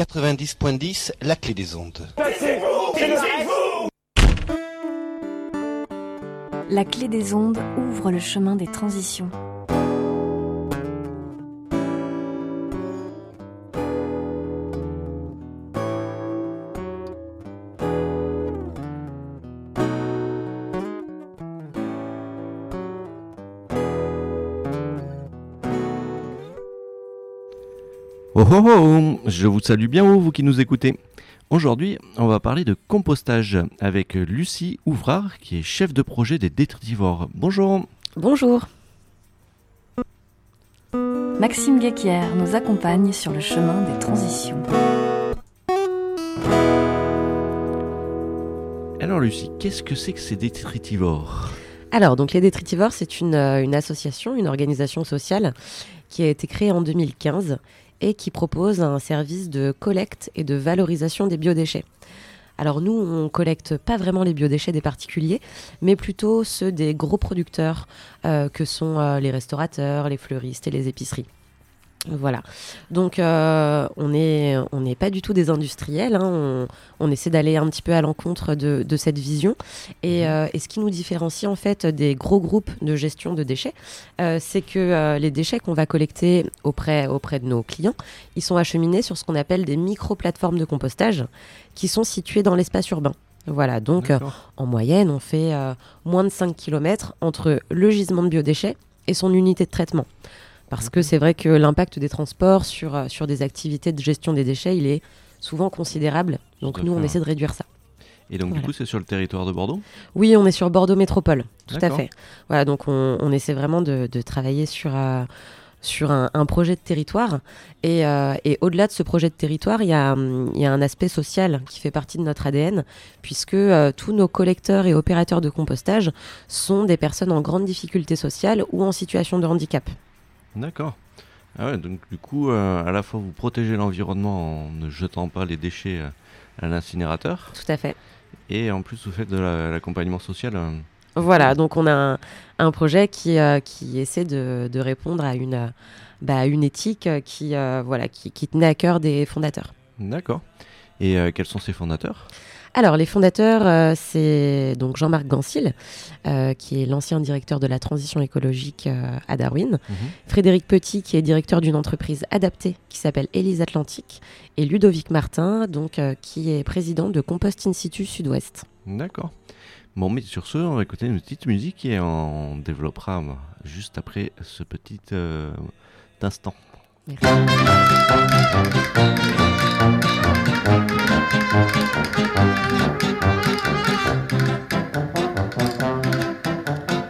90.10, la clé des ondes. La clé des ondes ouvre le chemin des transitions. Oh oh oh Je vous salue bien haut, vous qui nous écoutez. Aujourd'hui, on va parler de compostage avec Lucie Ouvrard, qui est chef de projet des détritivores. Bonjour Bonjour Maxime Guéquière nous accompagne sur le chemin des transitions. Alors Lucie, qu'est-ce que c'est que ces détritivores? Alors, donc les détritivores, c'est une, euh, une association, une organisation sociale qui a été créée en 2015 et qui propose un service de collecte et de valorisation des biodéchets. Alors nous, on collecte pas vraiment les biodéchets des particuliers, mais plutôt ceux des gros producteurs euh, que sont euh, les restaurateurs, les fleuristes et les épiceries. Voilà. Donc, euh, on n'est on pas du tout des industriels. hein. On, on essaie d'aller un petit peu à l'encontre de, de cette vision. Et, euh, et ce qui nous différencie en fait des gros groupes de gestion de déchets, euh, c'est que les déchets qu'on va collecter auprès, auprès de nos clients, ils sont acheminés sur ce qu'on appelle des micro-plateformes de compostage qui sont situées dans l'espace urbain. Voilà, donc en moyenne, on fait moins de 5 km entre le gisement de biodéchets et son unité de traitement. Parce que c'est vrai que l'impact des transports sur, euh, sur des activités de gestion des déchets, il est souvent considérable. Donc nous, on essaie de réduire ça. Et donc Voilà. du coup, c'est sur le territoire de Bordeaux? Oui, on est sur Bordeaux Métropole, tout à fait. Voilà, donc on, on essaie vraiment de, de travailler sur, euh, sur un, un projet de territoire. Et, euh, et au-delà de ce projet de territoire, il y, a, hum, il y a un aspect social qui fait partie de notre ADN, puisque euh, tous nos collecteurs et opérateurs de compostage sont des personnes en grande difficulté sociale ou en situation de handicap. D'accord. Ah ouais, donc du coup, euh, à la fois vous protégez l'environnement en ne jetant pas les déchets euh, à l'incinérateur, Tout à fait. et en plus vous faites de la- l'accompagnement social. euh, Voilà, donc on a un, un projet qui, euh, qui essaie de, de répondre à une, euh, bah, une éthique euh, qui, euh, voilà, qui, qui tenait à cœur des fondateurs. D'accord. Et euh, quels sont ces fondateurs? Alors, les fondateurs, euh, c'est donc Jean-Marc Gansil, euh, qui est l'ancien directeur de la transition écologique euh, à Darwin, Mhm. Frédéric Petit, qui est directeur d'une entreprise adaptée qui s'appelle Élise Atlantique, et Ludovic Martin, donc, qui est président de Compost Institut Sud-Ouest. D'accord. Bon, mais sur ce, on va écouter une petite musique et on développera juste après ce petit instant. Merci.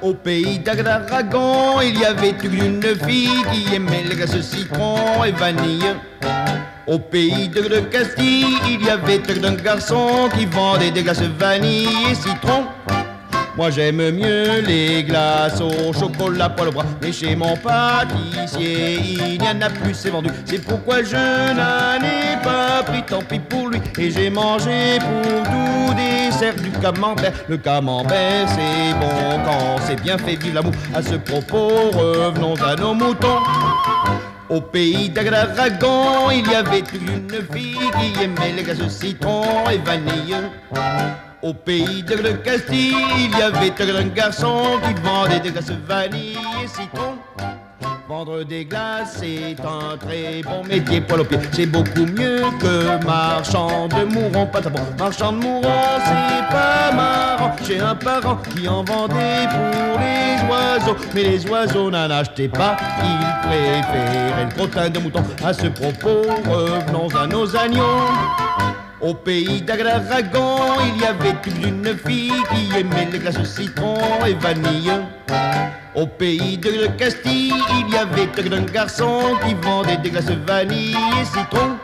Au pays d'Aragon, il y avait une fille qui aimait les glaces citron et vanille. Au pays de, de Castille, il y avait un garçon qui vendait des glaces vanille et citron. Moi j'aime mieux les glaces au chocolat pour le bras Mais chez mon pâtissier il n'y en a plus c'est vendu. C'est pourquoi je n'en ai pas pris tant pis pour lui. Et j'ai mangé pour tout dessert du camembert. Le camembert c'est bon quand c'est bien fait vive l'amour. À ce propos revenons à nos moutons. Au pays d'Aragon, il y avait une fille qui aimait les glaces citron et vanille. Au pays de le Castille, il y avait un garçon qui vendait des glaces vanille et citron. Vendre des glaces, c'est un très bon métier pour le pied. C'est beaucoup mieux que marchand de mourons. Pas bon. Marchand de mourons, c'est pas marrant. J'ai un parent qui en vendait pour les oiseaux. Mais les oiseaux n'en achetaient pas. Ils préféraient le crottin de mouton. À ce propos, revenons à nos agneaux. Au pays d'Aragon, il y avait une fille qui aimait les glaces citron et vanille. Au pays de Castille, il y avait un garçon qui vendait des glaces vanille et citron.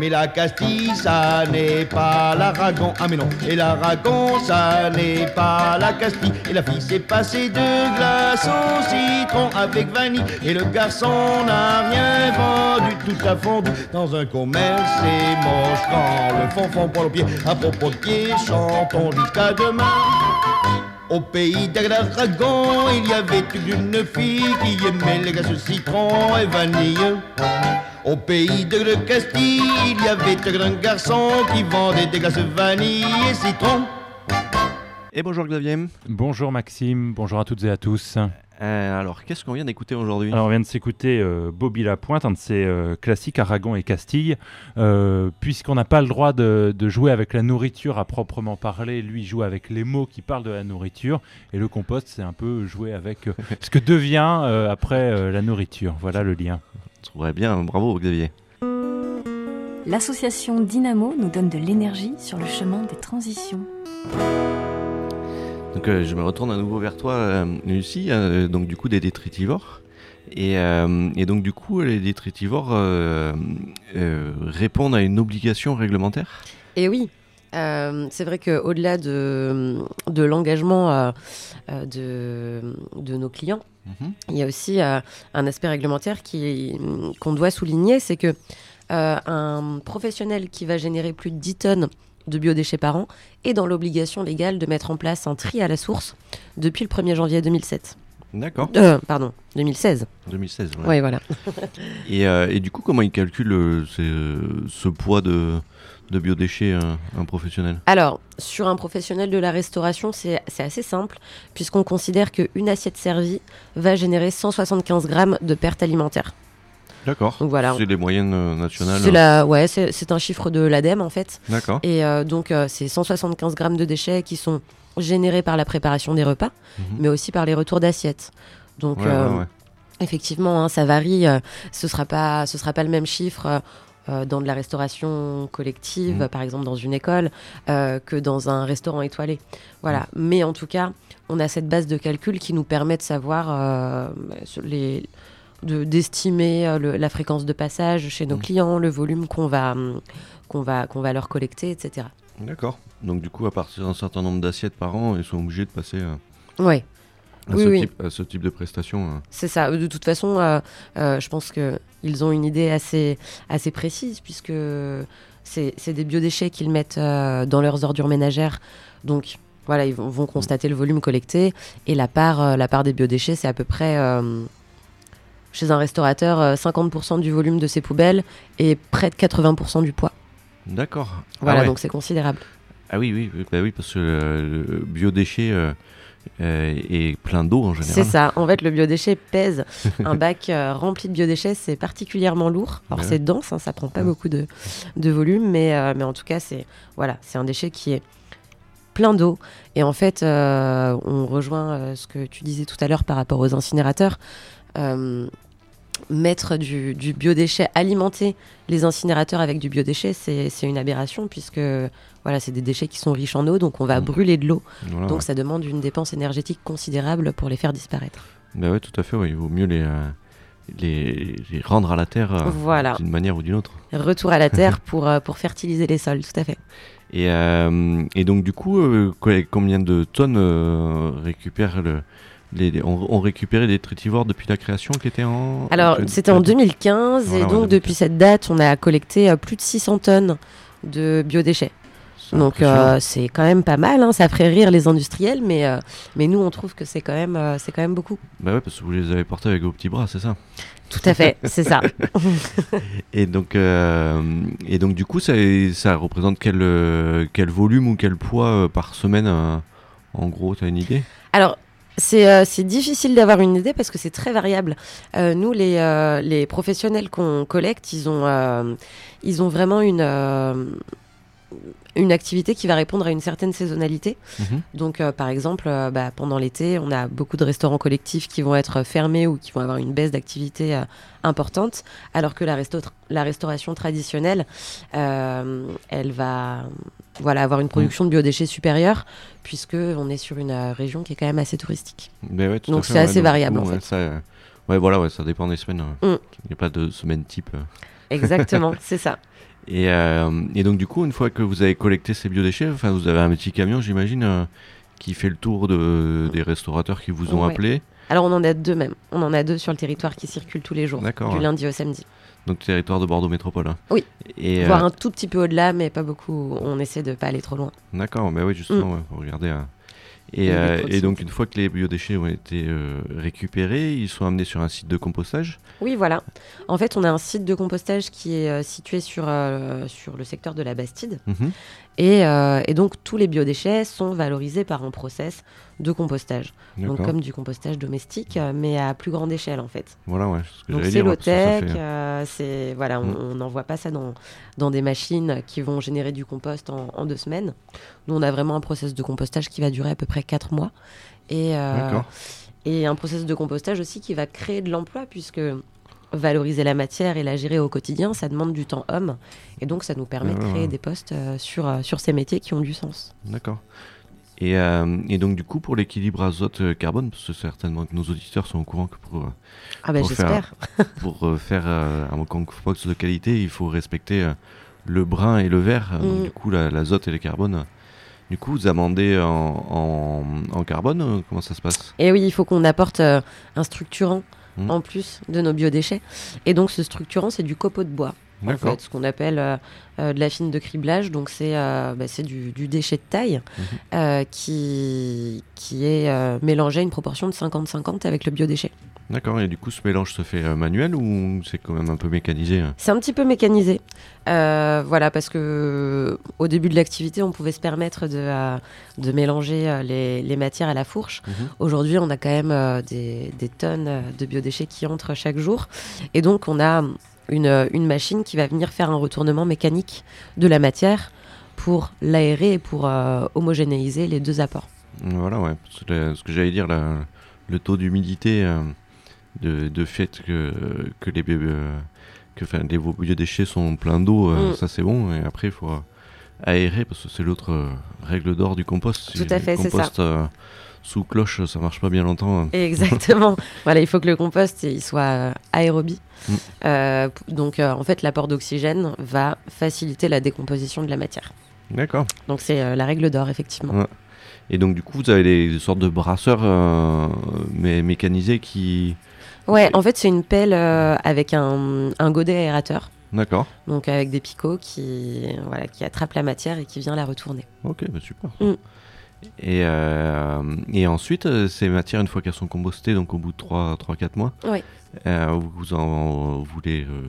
Mais la Castille, ça n'est pas l'Aragon. Ah mais non, et l'Aragon, ça n'est pas la Castille. Et la fille s'est passée de glace au citron avec vanille. Et le garçon n'a rien vendu, tout a fondu dans un commerce. C'est moche quand le fond fond pour le pied. À propos de pied, chantons jusqu'à demain. Au pays d'Aragon, il y avait une fille qui aimait les glaces citron et vanille. Au pays de Castille, il y avait un garçon qui vendait des glaces vanille et citron. Et bonjour Xavier. Bonjour Maxime, bonjour à toutes et à tous. Euh, alors, qu'est-ce qu'on vient d'écouter aujourd'hui? Alors, on vient de s'écouter euh, Bobby Lapointe, un de ses euh, classiques Aragon et Castille. Euh, Puisqu'on n'a pas le droit de, de jouer avec la nourriture à proprement parler, lui joue avec les mots qui parlent de la nourriture. Et le compost, c'est un peu jouer avec euh, ce que devient euh, après euh, la nourriture. Voilà le lien. Trouverait bien, bravo Xavier. L'association Dynamo nous donne de l'énergie sur le chemin des transitions. Donc euh, je me retourne à nouveau vers toi, euh, Lucie, euh, donc du coup des détritivores. Et, et donc du coup les détritivores répondent à une obligation réglementaire? Et oui, euh, c'est vrai qu'au-delà de, de l'engagement euh, de, de nos clients, Mhm. il y a aussi euh, un aspect réglementaire qu'on doit souligner, c'est que un professionnel qui va générer plus de 10 tonnes de biodéchets par an est dans l'obligation légale de mettre en place un tri à la source depuis le 1er janvier 2007. D'accord, Euh, pardon, 2016. 2016. ouais. Oui, voilà. Et, euh, et du coup comment ils calculent euh, euh, ce poids de, de biodéchets un professionnel? Alors, sur un professionnel de la restauration, c'est assez simple, puisqu'on considère qu'une assiette servie va générer 175 grammes de pertes alimentaires. D'accord. Donc voilà. C'est les moyennes euh, nationales. C'est la, ouais, c'est un chiffre de l'ADEME en fait. D'accord. Et euh, donc, euh, c'est 175 grammes de déchets qui sont générés par la préparation des repas, Mhm. mais aussi par les retours d'assiettes. Donc, Ouais, ouais, euh, ouais. effectivement, hein, ça varie. ce sera pas, ce sera pas le même chiffre. euh, dans de la restauration collective, Mhm. par exemple dans une école, euh, que dans un restaurant étoilé. Voilà. Mais en tout cas, on a cette base de calcul qui nous permet de savoir euh, les d'estimer euh, la fréquence de passage chez nos Mhm. clients, le volume qu'on va hum, qu'on va qu'on va leur collecter, etc. D'accord. Donc du coup à partir d'un certain nombre d'assiettes par an, ils sont obligés de passer euh, Ouais. à, Oui, ce oui. Type, à ce type de prestation. euh. C'est ça. De toute façon, euh, je pense que ils ont une idée assez, assez précise puisque c'est c'est des biodéchets qu'ils mettent dans leurs ordures ménagères. Donc voilà, ils vont, vont constater le volume collecté et la part, la part des biodéchets, c'est à peu près chez un restaurateur euh, 50% du volume de ses poubelles et près de 80% du poids. D'accord. Voilà, ah, ouais. donc c'est considérable. Ah oui, oui, bah oui, parce que euh, le biodéchet euh, euh, est plein d'eau en général. C'est ça. En fait, le biodéchet pèse. un bac euh, rempli de biodéchets, c'est particulièrement lourd. Alors, Bah c'est dense, hein, ça prend pas Ouais. beaucoup de, de volume, mais, euh, mais en tout cas, c'est voilà, c'est un déchet qui est plein d'eau. Et en fait, euh, on rejoint euh, ce que tu disais tout à l'heure par rapport aux incinérateurs. Euh, mettre du, du biodéchet, alimenter les incinérateurs avec du biodéchet, c'est une aberration puisque voilà, c'est des déchets qui sont riches en eau, donc on va Mm. brûler de l'eau. Voilà, donc ouais. ça demande une dépense énergétique considérable pour les faire disparaître. Bah ouais, tout à fait, il vaut mieux les, euh, les, les rendre à la terre euh, Voilà. d'une manière ou d'une autre. Retour à la terre pour, euh, pour fertiliser les sols, tout à fait. Et, et donc du coup, combien de tonnes récupère le, les, les- on, on récupéré des tritivores depuis la création qui était en... Alors, c'était en 2015 Voilà, et donc 2015. depuis cette date, on a collecté euh, plus de 600 tonnes de biodéchets. Donc euh, c'est quand même pas mal, hein. ça ferait rire les industriels, mais, euh, mais nous on trouve que c'est quand, même, euh, c'est quand même beaucoup. Bah ouais, parce que vous les avez portés avec vos petits bras, c'est ça? Tout à fait, c'est ça. Et donc, et donc du coup, ça, ça représente quel, quel volume ou quel poids par semaine En gros, tu as une idée? Alors, c'est euh, c'est difficile d'avoir une idée parce que c'est très variable. Euh, nous, les, euh, les professionnels qu'on collecte, ils ont, ils ont vraiment une, une activité qui va répondre à une certaine saisonnalité. Mhm. Donc, par exemple, bah, pendant l'été, on a beaucoup de restaurants collectifs qui vont être fermés ou qui vont avoir une baisse d'activité importante, alors que la, resto- la restauration traditionnelle, elle va voilà, avoir une production de biodéchets supérieure, puisque on est sur une euh, région qui est quand même assez touristique. Ouais, tout à Donc c'est assez variable, en fait. ça, euh, ouais, voilà, ouais, ça dépend des semaines. euh. Mm. Il n'y a pas de semaine type. euh. Exactement, c'est ça. Et, et donc du coup, une fois que vous avez collecté ces biodéchets, enfin, vous avez un petit camion, j'imagine, qui fait le tour de, des restaurateurs qui vous ont appelé. Alors on en a deux même. On en a deux sur le territoire qui circulent tous les jours, du lundi au samedi. Donc territoire de Bordeaux Métropole. hein. Oui. Et, euh, un tout petit peu au-delà, mais pas beaucoup. On essaie de pas aller trop loin. D'accord, bah oui, justement, Mm. regarder. euh. Et, euh, et donc, une fois que les biodéchets ont été euh, récupérés, ils sont amenés sur un site de compostage? Oui, voilà. En fait, on a un site de compostage qui est euh, situé sur, sur le secteur de la Bastide. Mhm. Et, euh, et donc, tous les biodéchets sont valorisés par un process de compostage. Donc, comme du compostage domestique, euh, mais à plus grande échelle, en fait. Voilà, ouais. c'est ce que c'est ça low-tech. euh, c'est voilà, on- Mm. on n'envoie pas ça dans, dans des machines qui vont générer du compost en, en deux semaines. Nous, on a vraiment un process de compostage qui va durer à peu près quatre mois. Et, euh, et un process de compostage aussi qui va créer de l'emploi, puisque valoriser la matière et la gérer au quotidien, ça demande du temps homme. Et donc, ça nous permet de ouais, créer des postes euh, sur, euh, sur ces métiers qui ont du sens. D'accord. Et, euh, et donc, du coup, pour l'équilibre azote-carbone, parce que certainement que nos auditeurs sont au courant que pour, Ah ben Pour faire- pour faire euh, un compost de qualité, il faut respecter euh, le brun et le vert. Donc, Mm. du coup, la- l'azote et le carbone. Du coup, vous amendez en, en, en carbone Comment ça se passe? Et oui, il faut qu'on apporte un structurant Mm. en plus de nos biodéchets. Et donc, ce structurant, c'est du copeau de bois. En fait, ce qu'on appelle euh, euh, de la fine de criblage. Donc, c'est euh, bah, du, du déchet de taille Mhm. euh, qui, qui est mélangé à une proportion de 50-50 avec le biodéchet. D'accord. Et du coup, ce mélange se fait euh, manuel ou c'est quand même un peu mécanisé hein C'est un petit peu mécanisé. Euh, voilà, parce que au début de l'activité, on pouvait se permettre de, euh, de mélanger euh, les, les matières à la fourche. Mhm. Aujourd'hui, on a quand même euh, des, des tonnes euh, de biodéchets qui entrent chaque jour. Et donc, on a une, une machine qui va venir faire un retournement mécanique de la matière pour l'aérer et pour euh, homogénéiser les deux apports. Voilà, ouais. Ce que j'allais dire, la- le taux d'humidité euh, de, de fait que, que les, euh, que, enfin, les vos biodéchets sont pleins d'eau, euh, Mm. ça c'est bon. Et après, il faut aérer parce que c'est l'autre euh, règle d'or du compost. Tout à fait, c'est ça. compost sous cloche, ça marche pas bien longtemps. hein. Exactement. voilà, il faut que le compost il soit aérobie. Mm. Euh, donc, euh, en fait, l'apport d'oxygène va faciliter la décomposition de la matière. D'accord. Donc, c'est euh, la règle d'or, effectivement. Ouais. Et donc, du coup, vous avez des, sortes de brasseurs mais mécanisés qui. Ouais, en fait, c'est une pelle euh, avec un, un godet aérateur. D'accord. Donc, avec des picots qui, voilà, qui attrapent la matière et qui vient la retourner. Ok, bah super. Mm. Et, euh, et ensuite, euh, ces matières, une fois qu'elles sont compostées, donc au bout de 3-4 mois, Oui. euh, vous, en, vous, les, euh,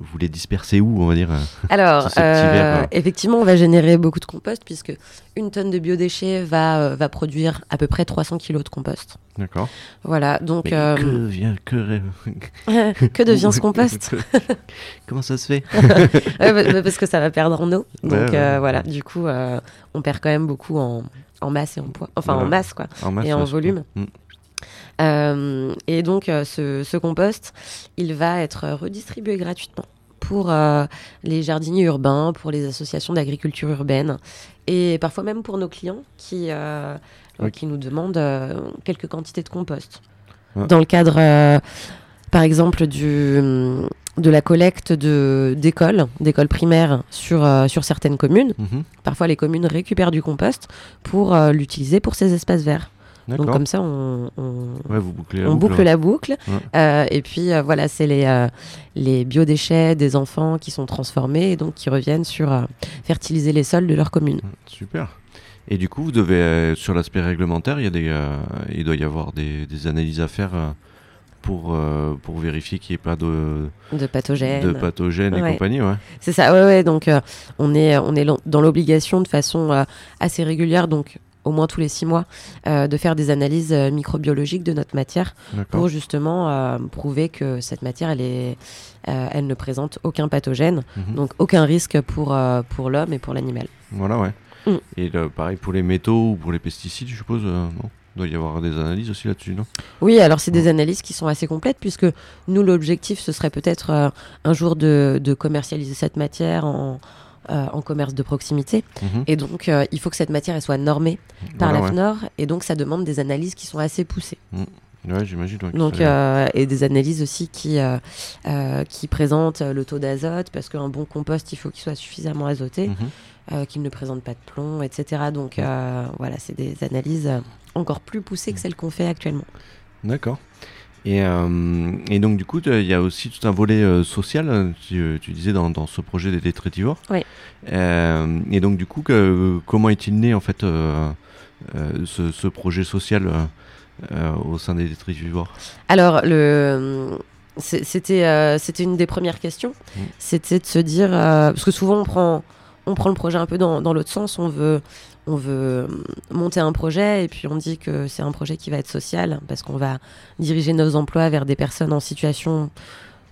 vous les dispersez où, on va dire euh Alors, euh, effectivement, on va générer beaucoup de compost puisque une tonne de biodéchets va, euh, va produire à peu près 300 kilos de compost. D'accord. Voilà, donc euh, que, vient, que, que devient ce compost Comment ça se fait Ouais, bah, bah, Parce que ça va perdre en eau. Donc Ouais, ouais, ouais. voilà, du coup, on perd quand même beaucoup en, en masse et en poids. Enfin, en masse, quoi. En masse, Et en volume. bon. Euh, et donc, euh, ce, ce compost, il va être redistribué gratuitement pour euh, les jardiniers urbains, pour les associations d'agriculture urbaine et parfois même pour nos clients qui, Oui. qui nous demandent quelques quantités de compost. Ouais. Dans le cadre, par exemple, du, de la collecte de- d'écoles, d'écoles primaires sur, euh, sur certaines communes, Mhm. parfois les communes récupèrent du compost pour euh, l'utiliser pour ces espaces verts. Donc comme ça, on, on- Ouais, vous bouclez la on boucle, boucle ouais. la boucle. Ouais. Euh, et puis euh, voilà, c'est les, euh, les biodéchets des enfants qui sont transformés et donc qui reviennent sur euh, fertiliser les sols de leur commune. Super. Et du coup, vous devez, sur l'aspect réglementaire, il, y a des, il doit y avoir des, des analyses à faire pour, euh, pour vérifier qu'il n'y ait pas de, De pathogènes. de pathogènes et compagnie. Ouais. C'est ça, ouais, ouais. Donc, euh, on est, on est dans l'obligation de façon euh, assez régulière, donc au moins tous les six mois, euh, de faire des analyses euh, microbiologiques de notre matière pour justement euh, prouver que cette matière, elle, est, euh, elle ne présente aucun pathogène, Mhm. donc aucun risque pour, pour l'homme et pour l'animal. Voilà, ouais. Mm. Et le- pareil pour les métaux ou pour les pesticides, je suppose, non? Il doit y avoir des analyses aussi là-dessus, non? Oui, alors c'est des analyses qui sont assez complètes, puisque nous, l'objectif, ce serait peut-être un jour de, de commercialiser cette matière en, euh, en commerce de proximité. Mhm. Et donc, euh, il faut que cette matière elle soit normée par Voilà, la ouais. FNOR, et donc ça demande des analyses qui sont assez poussées. Ouais, j'imagine. ouais, que Donc, euh, et des analyses aussi qui, euh, euh, qui présentent le taux d'azote, parce qu'un bon compost, il faut qu'il soit suffisamment azoté, Mhm. qu'il ne présente pas de plomb, etc. Donc, voilà, c'est des analyses encore plus poussées que celles qu'on fait actuellement. D'accord. Et, euh, et donc, du coup, il y a aussi tout un volet euh, social, tu, euh, tu disais, dans, dans ce projet des détritivores. Oui. Euh, et donc, du coup, que- comment est-il né, en fait, ce, ce projet social au sein des détritivores Alors, le... c'était euh, c'était une des premières questions. Mm. C'était de se dire. euh, parce que souvent, on prend, on prend le projet un peu dans, dans l'autre sens. On veut, on veut monter un projet et puis on dit que c'est un projet qui va être social parce qu'on va diriger nos emplois vers des personnes en situation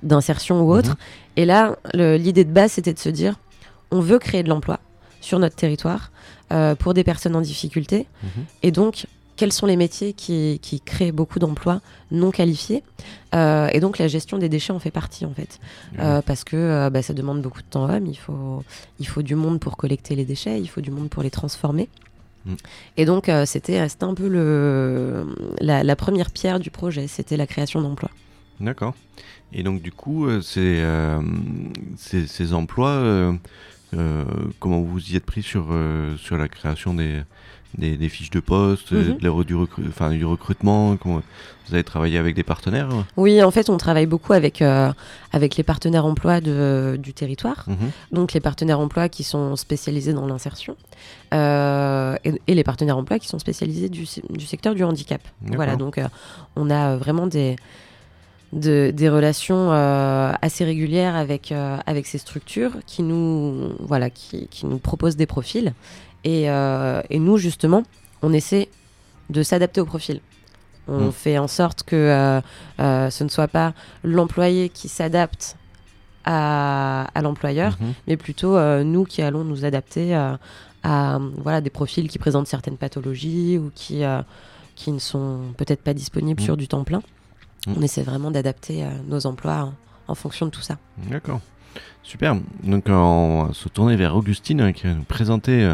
d'insertion ou autre. Mhm. Et là, l'idée de base, c'était de se dire on veut créer de l'emploi sur notre territoire euh, pour des personnes en difficulté. Mhm. Et donc, quels sont les métiers qui, qui créent beaucoup d'emplois non qualifiés Euh, Et donc, la gestion des déchets en fait partie, en fait. Euh, parce que euh, bah, ça demande beaucoup de temps homme. Il faut, il faut du monde pour collecter les déchets, il faut du monde pour les transformer. Mm. Et donc, c'était c'était un peu le, la, la première pierre du projet, c'était la création d'emplois. D'accord. Et donc du coup, ces, ces, ces emplois, comment vous y êtes pris sur, sur la création des, des, des fiches de poste, euh, Mhm. de du, recru- enfin, du recrutement Vous avez travaillé avec des partenaires Oui, en fait, on travaille beaucoup avec, euh, avec les partenaires emploi de- du territoire. Mhm. Donc les partenaires emploi qui sont spécialisés dans l'insertion euh, et, et les partenaires emploi qui sont spécialisés du, se- du secteur du handicap. Voilà, donc euh, on a vraiment des, de- des relations assez régulières avec, avec ces structures qui nous, voilà, qui, qui nous proposent des profils. Et, euh, et nous, justement, on essaie de s'adapter au profil. On Mm. fait en sorte que euh, euh, ce ne soit pas l'employé qui s'adapte à, à l'employeur, Mhm. mais plutôt nous qui allons nous adapter à voilà, des profils qui présentent certaines pathologies ou qui, qui ne sont peut-être pas disponibles Mm. sur du temps plein. Mm. On essaie vraiment d'adapter nos emplois en, en fonction de tout ça. D'accord. Super. Donc on va se tourner vers Augustine hein, qui va nous présenter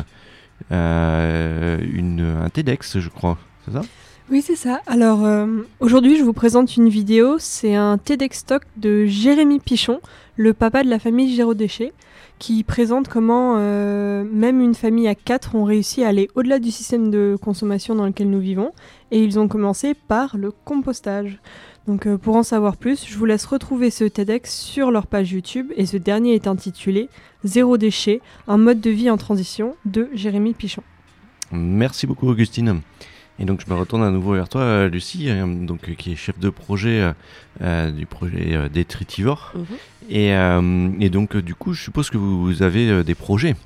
une, un TEDx, je crois. C'est ça? Oui, c'est ça. Alors, euh, aujourd'hui, je vous présente une vidéo. C'est un TEDx Talk de Jérémy Pichon, le papa de la famille Gérodéchet, qui présente comment euh, même une famille à quatre ont réussi à aller au-delà du système de consommation dans lequel nous vivons. Et ils ont commencé par le compostage. Donc, euh, pour en savoir plus, je vous laisse retrouver ce TEDx sur leur page YouTube. Et ce dernier est intitulé Zéro déchet, un mode de vie en transition de Jérémy Pichon. Merci beaucoup Augustine. Et donc je me retourne à nouveau vers toi euh, Lucie, euh, donc, qui est chef de projet euh, du projet euh, Détritivore. Mhm. Et, euh, et donc du coup je suppose que vous avez euh, des projets.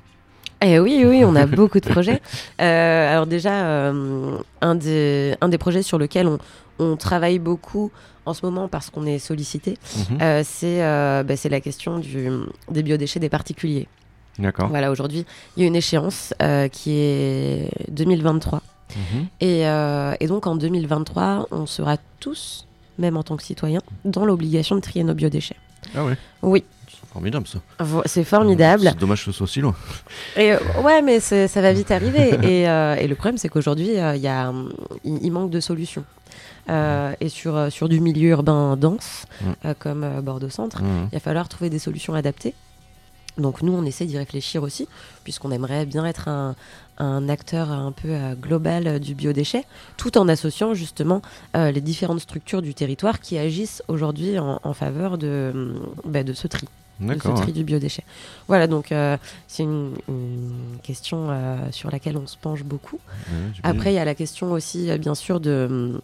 Eh oui, oui, on a beaucoup de projets. Euh, alors déjà, euh, un, des, un des projets sur lequel on, on travaille beaucoup en ce moment parce qu'on est sollicité, euh, c'est euh, bah, la question du, des biodéchets des particuliers. D'accord. Voilà, aujourd'hui, il y a une échéance euh, qui est 2023. Mhm. Et, euh, et donc en 2023, on sera tous, même en tant que citoyens, dans l'obligation de trier nos biodéchets. Ah ouais, Oui, c'est formidable ça. c'est formidable. C'est dommage que ce soit si loin. Et, euh, ouais, mais ça va vite arriver. et, euh, et le problème, c'est qu'aujourd'hui, euh, il y a, il, il manque de solutions. Euh, et sur, euh, sur du milieu urbain dense, Mm. euh, comme Bordeaux-Centre, Mhm. il va falloir trouver des solutions adaptées. Donc nous, on essaie d'y réfléchir aussi, puisqu'on aimerait bien être un, un acteur un peu euh, global euh, du biodéchet, tout en associant justement euh, les différentes structures du territoire qui agissent aujourd'hui en, en faveur de, hum, bah, de ce tri de ce tri du biodéchet. Voilà, donc c'est une, une question sur laquelle on se penche beaucoup. ouais. Après, il y a la question aussi, bien sûr, de,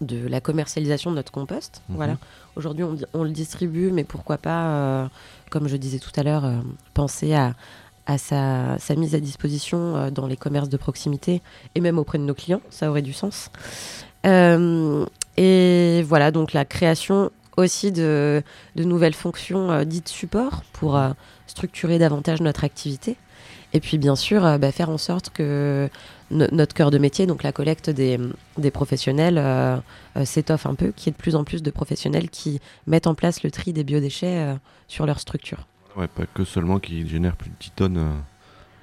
de la commercialisation de notre compost. Mhm. Voilà. Aujourd'hui, on, le distribue, mais pourquoi pas, euh, comme je disais tout à l'heure, euh, penser à, à sa, sa mise à disposition euh, dans les commerces de proximité et même auprès de nos clients. Ça aurait du sens. Et voilà, donc la création aussi de, de nouvelles fonctions dites support pour structurer davantage notre activité. Et puis bien sûr, euh, bah, faire en sorte que no- notre cœur de métier, donc la collecte des, des professionnels, euh, euh, s'étoffe un peu, qu'il y ait de plus en plus de professionnels qui mettent en place le tri des biodéchets euh, sur leur structure. Ouais, pas que seulement qui génère plus de 10 tonnes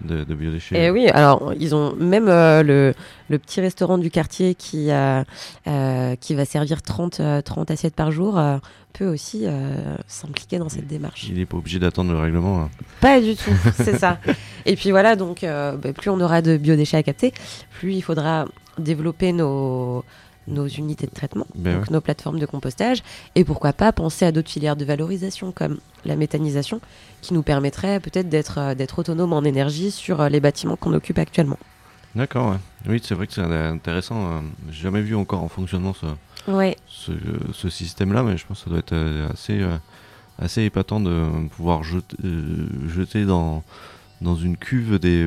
de, de biodéchets. Et oui, alors ils ont même euh, le, le petit restaurant du quartier qui, euh, euh, qui va servir 30, euh, 30 assiettes par jour euh, peut aussi euh, s'impliquer dans cette démarche. Il n'est pas obligé d'attendre le règlement. hein. Pas du tout, c'est ça. Et puis voilà, donc euh, bah, plus on aura de biodéchets à capter, plus il faudra développer nos, nos unités de traitement, Ben donc nos plateformes de compostage, et pourquoi pas penser à d'autres filières de valorisation comme la méthanisation, qui nous permettrait peut-être d'être euh, d'être autonome en énergie sur euh, les bâtiments qu'on occupe actuellement. D'accord, ouais. Oui, c'est vrai que c'est intéressant. euh, J'ai jamais vu encore en fonctionnement ce, Ouais, ce, ce système-là, mais je pense que ça doit être euh, assez, assez épatant de pouvoir jeter, jeter dans, dans une cuve des,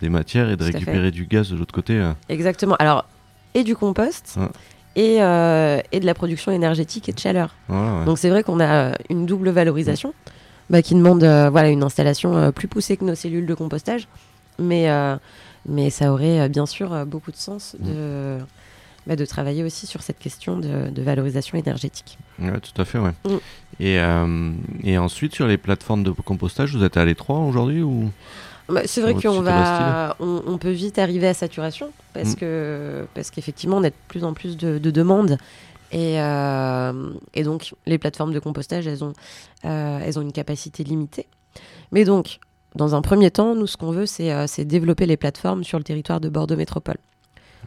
des matières et de Tout récupérer du gaz de l'autre côté. exactement. Alors, et du compost, Ouais. et, euh, et de la production énergétique et de chaleur. Ouais. Donc c'est vrai qu'on a euh, une double valorisation bah, qui demande euh, voilà, une installation euh, plus poussée que nos cellules de compostage. Mais, mais ça aurait bien sûr beaucoup de sens de, bah, de travailler aussi sur cette question de, de valorisation énergétique. Ouais, tout à fait, ouais. Mm. Et, et ensuite, sur les plateformes de compostage, vous êtes à l'étroit aujourd'hui ou? Bah, c'est vrai qu'on va, on, on peut vite arriver à saturation parce Mm. que parce qu'effectivement on a de plus en plus de, de demandes et, euh, et donc les plateformes de compostage elles ont euh, elles ont une capacité limitée. Mais donc dans un premier temps, nous ce qu'on veut c'est euh, c'est développer les plateformes sur le territoire de Bordeaux Métropole.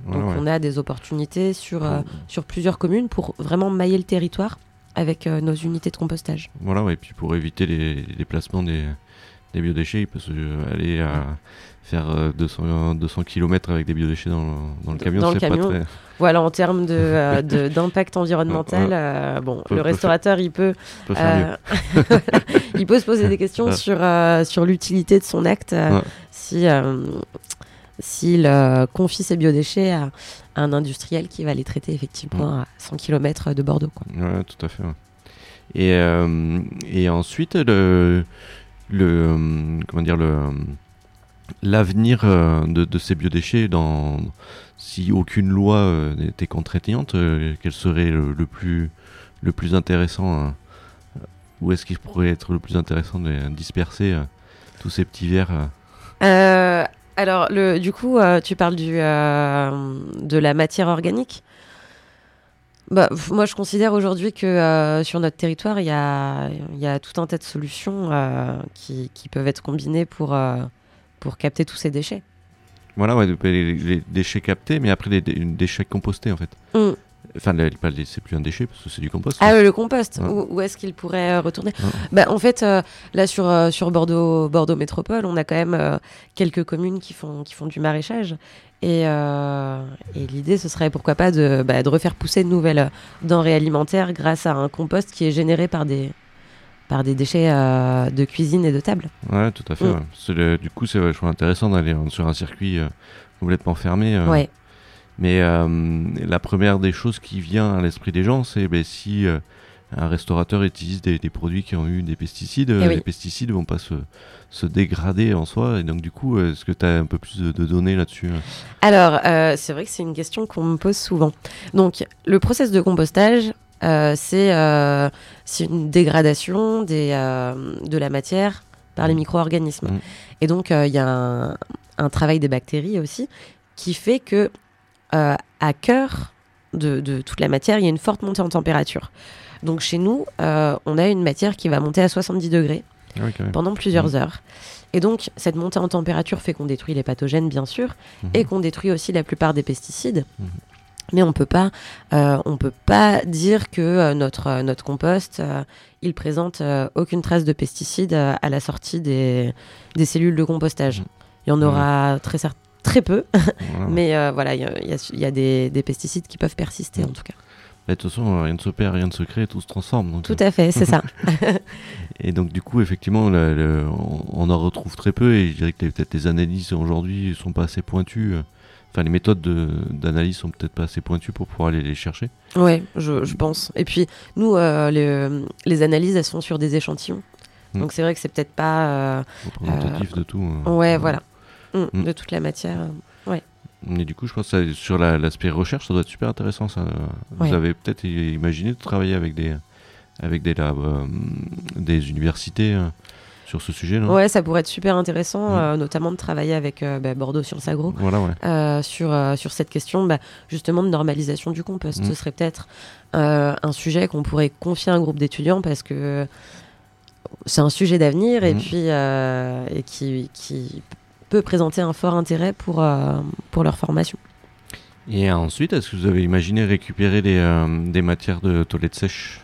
Donc ouais. on a des opportunités sur euh, sur plusieurs communes pour vraiment mailler le territoire avec nos unités de compostage. Voilà, et puis pour éviter les, les déplacements des, des biodéchets, il peut se, aller à faire euh, 200, 200 km avec des biodéchets dans, le- dans le camion, dans le c'est pas camion. très... Voilà en termes de, euh, de- d'impact environnemental, euh, bon Peut- le peut restaurateur il peut faire. Euh, il peut se poser des questions Ouais. sur, euh, sur l'utilité de son acte Ouais. si s'il confie ses biodéchets à, à un industriel qui va les traiter effectivement à 100 km de Bordeaux. Quoi. Tout à fait. Et, et ensuite, le, le, comment dire, le, l'avenir euh, de, ces biodéchets, dans, si aucune loi euh, n'était contraignante, euh, quel serait le, plus, le plus intéressant Où est-ce qu'il pourrait être le plus intéressant de disperser tous ces petits verres alors, le, du coup, tu parles du, de la matière organique? Bah, moi, je considère aujourd'hui que euh, sur notre territoire, il y a, il y a tout un tas de solutions euh, qui, qui peuvent être combinées pour, euh, pour capter tous ces déchets. Voilà, ouais, les, les déchets captés, mais après les, dé- déchets compostés en fait. Mm. Enfin, c'est plus un déchet parce que c'est du compost. Ah, euh, le compost, Ouais. où, où est-ce qu'il pourrait euh, retourner Ouais. bah, En fait, euh, là, sur, euh, sur Bordeaux, Bordeaux Métropole, on a quand même quelques communes qui font, qui font du maraîchage. Et, euh, et l'idée, ce serait pourquoi pas de, bah, de refaire pousser de nouvelles denrées alimentaires grâce à un compost qui est généré par des, par des déchets euh, de cuisine et de table. Ouais, tout à fait. Mm. ouais. C'est le- du coup, c'est vachement intéressant d'aller en- sur un circuit euh, complètement fermé. euh. Ouais. Mais euh, la première des choses qui vient à l'esprit des gens, c'est ben, si euh, un restaurateur utilise des, des produits qui ont eu des pesticides, euh, Eh oui. les pesticides vont pas se, se dégrader en soi. Et donc, du coup, euh, est-ce que tu as un peu plus de, de données là-dessus euh Alors, euh, c'est vrai que c'est une question qu'on me pose souvent. Donc, le process de compostage, euh, c'est euh, une dégradation des, euh, de la matière par les Mm. micro-organismes. Mm. Et donc, euh, il y a un, un travail des bactéries aussi qui fait que, euh, à cœur de, de toute la matière, il y a une forte montée en température. Donc, chez nous, euh, on a une matière qui va monter à 70 degrés Ah pendant plusieurs Mhm. heures. Et donc, cette montée en température fait qu'on détruit les pathogènes, bien sûr, Mhm. et qu'on détruit aussi la plupart des pesticides. Mhm. Mais on peut pas, euh, on peut pas dire que euh, notre euh, notre compost, il présente aucune trace de pesticides à la sortie des, des cellules de compostage. Il y en aura très très peu, mais voilà, il y a, il y a- il y a des, des pesticides qui peuvent persister en tout cas. De toute façon, euh, rien ne se perd, rien ne se crée, tout se transforme. Donc, Tout à fait, c'est ça. Et donc du coup, effectivement, le- le- on, on en retrouve très peu et je dirais que peut-être les analyses aujourd'hui sont pas assez pointues. euh, Enfin, les méthodes de- d'analyse sont peut-être pas assez pointues pour pouvoir aller les chercher. Ouais, je, je pense. Et puis, nous, euh, les, les analyses, elles sont sur des échantillons. Mm. Donc, c'est vrai que c'est peut-être pas. euh, Représentatif de tout. euh, ouais, euh, voilà. Mm, Mm. De toute la matière. Et du coup, je pense que ça- sur la- l'aspect recherche, ça doit être super intéressant. Ça. Vous Ouais. avez peut-être imaginé de travailler avec des, avec des labs, euh, des universités euh, sur ce sujet, non? Ouais, ça pourrait être super intéressant, Mm. euh, notamment de travailler avec bah, Bordeaux Sciences Agro. Voilà, ouais. sur, sur cette question bah, justement de normalisation du compost. Mm. Ce serait peut-être un sujet qu'on pourrait confier à un groupe d'étudiants parce que c'est un sujet d'avenir et Mm. puis et qui, qui peut présenter un fort intérêt pour, euh, pour leur formation. Et ensuite, est-ce que vous avez imaginé récupérer des, euh, des matières de toilettes sèches?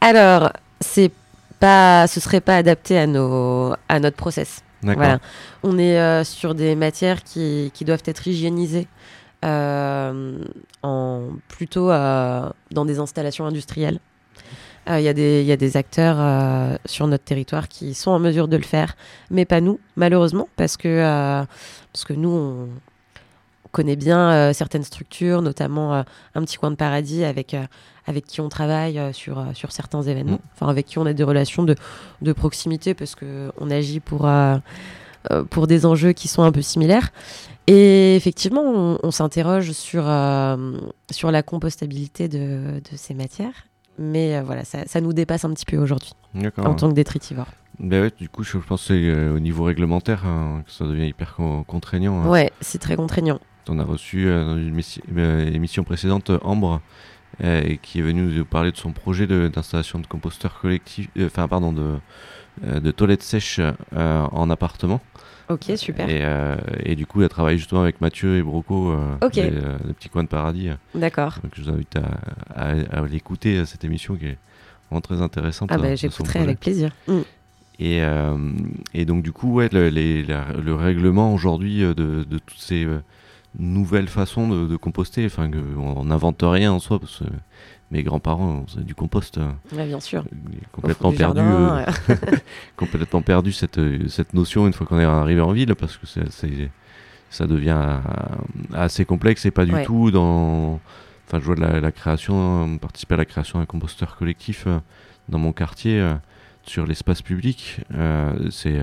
Alors, c'est pas, ce serait pas adapté à, nos, à notre process. D'accord. Voilà. On est euh, sur des matières qui, qui doivent être hygiénisées euh, en, plutôt euh, dans des installations industrielles. Euh, Il y, a des- il y a des acteurs euh, sur notre territoire qui sont en mesure de le faire, mais pas nous, malheureusement, parce que, euh, parce que nous, on connaît bien euh, certaines structures, notamment euh, un petit coin de paradis avec, euh, avec qui on travaille euh, sur, euh, sur certains événements, enfin avec qui on a des relations de, de proximité parce qu'on agit pour, euh, euh, pour des enjeux qui sont un peu similaires. Et effectivement, on, on s'interroge sur, euh, sur la compostabilité de, de ces matières. Mais euh, voilà, ça, ça nous dépasse un petit peu aujourd'hui en tant que détritivore. Ben ouais, du coup, je pense que c'est euh, au niveau réglementaire hein, que ça devient hyper con- contraignant. hein. Ouais, c'est très contraignant. On a reçu euh, dans une euh, émission précédente Ambre, euh, qui est venue nous parler de son projet de- d'installation de, composteurs collectifs, euh, enfin pardon, de, de toilettes sèches en appartement. Ok, super. Et, euh, et du coup, elle travaille justement avec Mathieu et Broco, euh, Ok. des, euh, des petits coins de paradis. D'accord. Donc je vous invite à, à- à l'écouter, euh, cette émission qui est vraiment très intéressante. Ah dans- bah, son j'écouterai avec plaisir. Mm. Et, euh, et donc du coup, ouais, le, les- la- le règlement aujourd'hui de, de toutes ces nouvelles façons de, de composter, enfin, on n'invente rien en soi, parce que mes grands-parents faisaient du compost, euh, Ouais, bien sûr. complètement Du perdu, jardin, euh, complètement perdu cette, euh, cette notion une fois qu'on est arrivé en ville, parce que c'est, ça devient euh, assez complexe et pas du Ouais. tout dans... Enfin, je vois de la, la création, participer à la création d'un composteur collectif dans mon quartier sur l'espace public. c'est,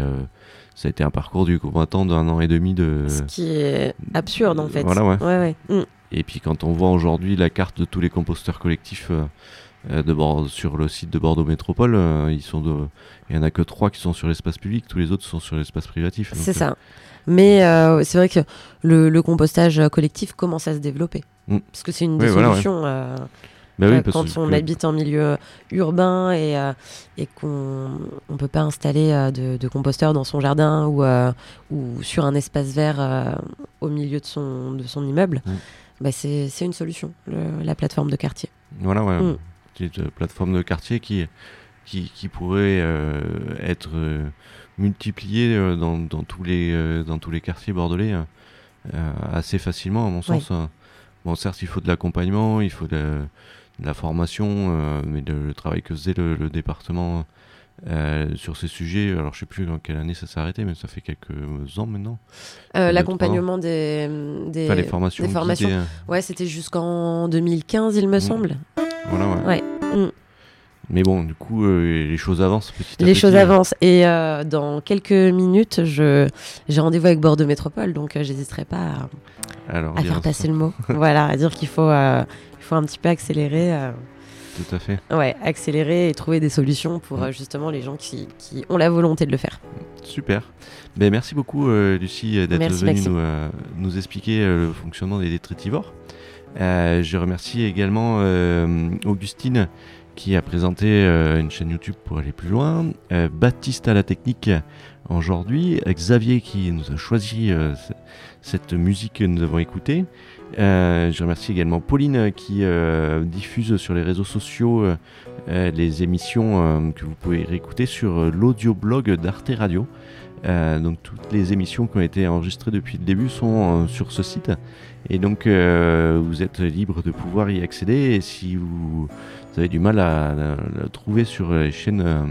ça a été un parcours du combattant d'un an et demi de... Ce qui est absurde en fait. Voilà, ouais. ouais, ouais. Mm. Et puis quand on voit aujourd'hui la carte de tous les composteurs collectifs euh, euh, de Bord- sur le site de Bordeaux Métropole, euh, ils sont de... il y en a que trois qui sont sur l'espace public, tous les autres sont sur l'espace privatif. C'est euh, ça. Mais c'est vrai que le, le compostage collectif commence à se développer. Mm. Parce que c'est une Oui, des voilà, ouais. Euh, bah oui, euh, parce quand on que- habite en milieu urbain et, euh, et qu'on ne peut pas installer euh, de, de composteur dans son jardin ou, euh, ou sur un espace vert euh, au milieu de son, de son immeuble. Mm. Bah, c'est une solution, le- la plateforme de quartier. Voilà, ouais. Mm. Petite euh, plateforme de quartier qui, qui, qui pourrait euh, être euh, multipliée euh, dans, dans, tous les, euh, dans tous les quartiers bordelais euh, euh, assez facilement, à mon sens. hein. Bon, certes, il faut de l'accompagnement, il faut de, de la formation, euh, mais le, le travail que faisait le, le département euh, sur ces sujets, alors je sais plus dans quelle année ça s'est arrêté, mais ça fait quelques ans maintenant. Euh, L'accompagnement des, des, Enfin, les formations. des formations. guidées, hein. Ouais, c'était jusqu'en 2015, il me Mm. semble. Voilà, ouais. Ouais. Mm. Mais bon, du coup, euh, les choses avancent petit à Les petit. choses avancent. Et dans quelques minutes, j'ai rendez-vous avec Bordeaux Métropole, donc j'hésiterai pas à, Alors, à faire ça. passer le mot. voilà, à dire qu'il faut, il faut un petit peu accélérer, euh, Tout à fait. ouais, accélérer et trouver des solutions pour Mm. euh, justement les gens qui, qui ont la volonté de le faire. Super. Ben, merci beaucoup, euh, Lucie, d'être venue nous, nous expliquer le fonctionnement des détritivores. Je remercie également Augustine qui a présenté euh, une chaîne YouTube pour aller plus loin, euh, Baptiste à la technique aujourd'hui, Xavier qui nous a choisi euh, cette musique que nous avons écoutée. Je remercie également Pauline qui diffuse sur les réseaux sociaux les émissions que vous pouvez réécouter sur l'audioblog d'Arte Radio. Donc toutes les émissions qui ont été enregistrées depuis le début sont sur ce site et donc vous êtes libre de pouvoir y accéder si vous, vous avez du mal à, trouver sur les chaînes, euh,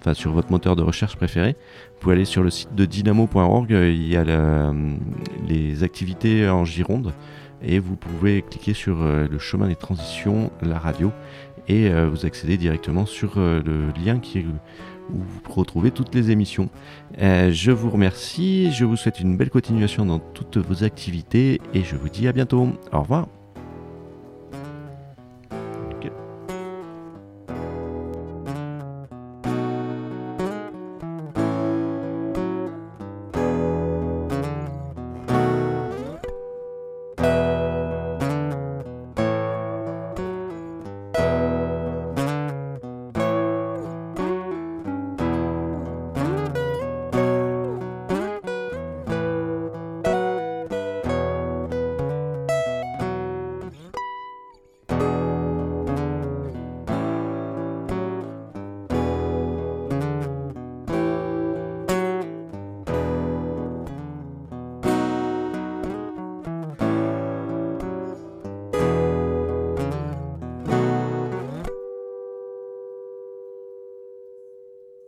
enfin sur votre moteur de recherche préféré, vous pouvez aller sur le site de dynamo.org, il y a la- les activités en Gironde et vous pouvez cliquer sur euh, le chemin des transitions, la radio et euh, vous accédez directement sur euh, le lien qui où vous retrouvez toutes les émissions. Euh, je vous remercie, je vous souhaite une belle continuation dans toutes vos activités et je vous dis à bientôt. Au revoir.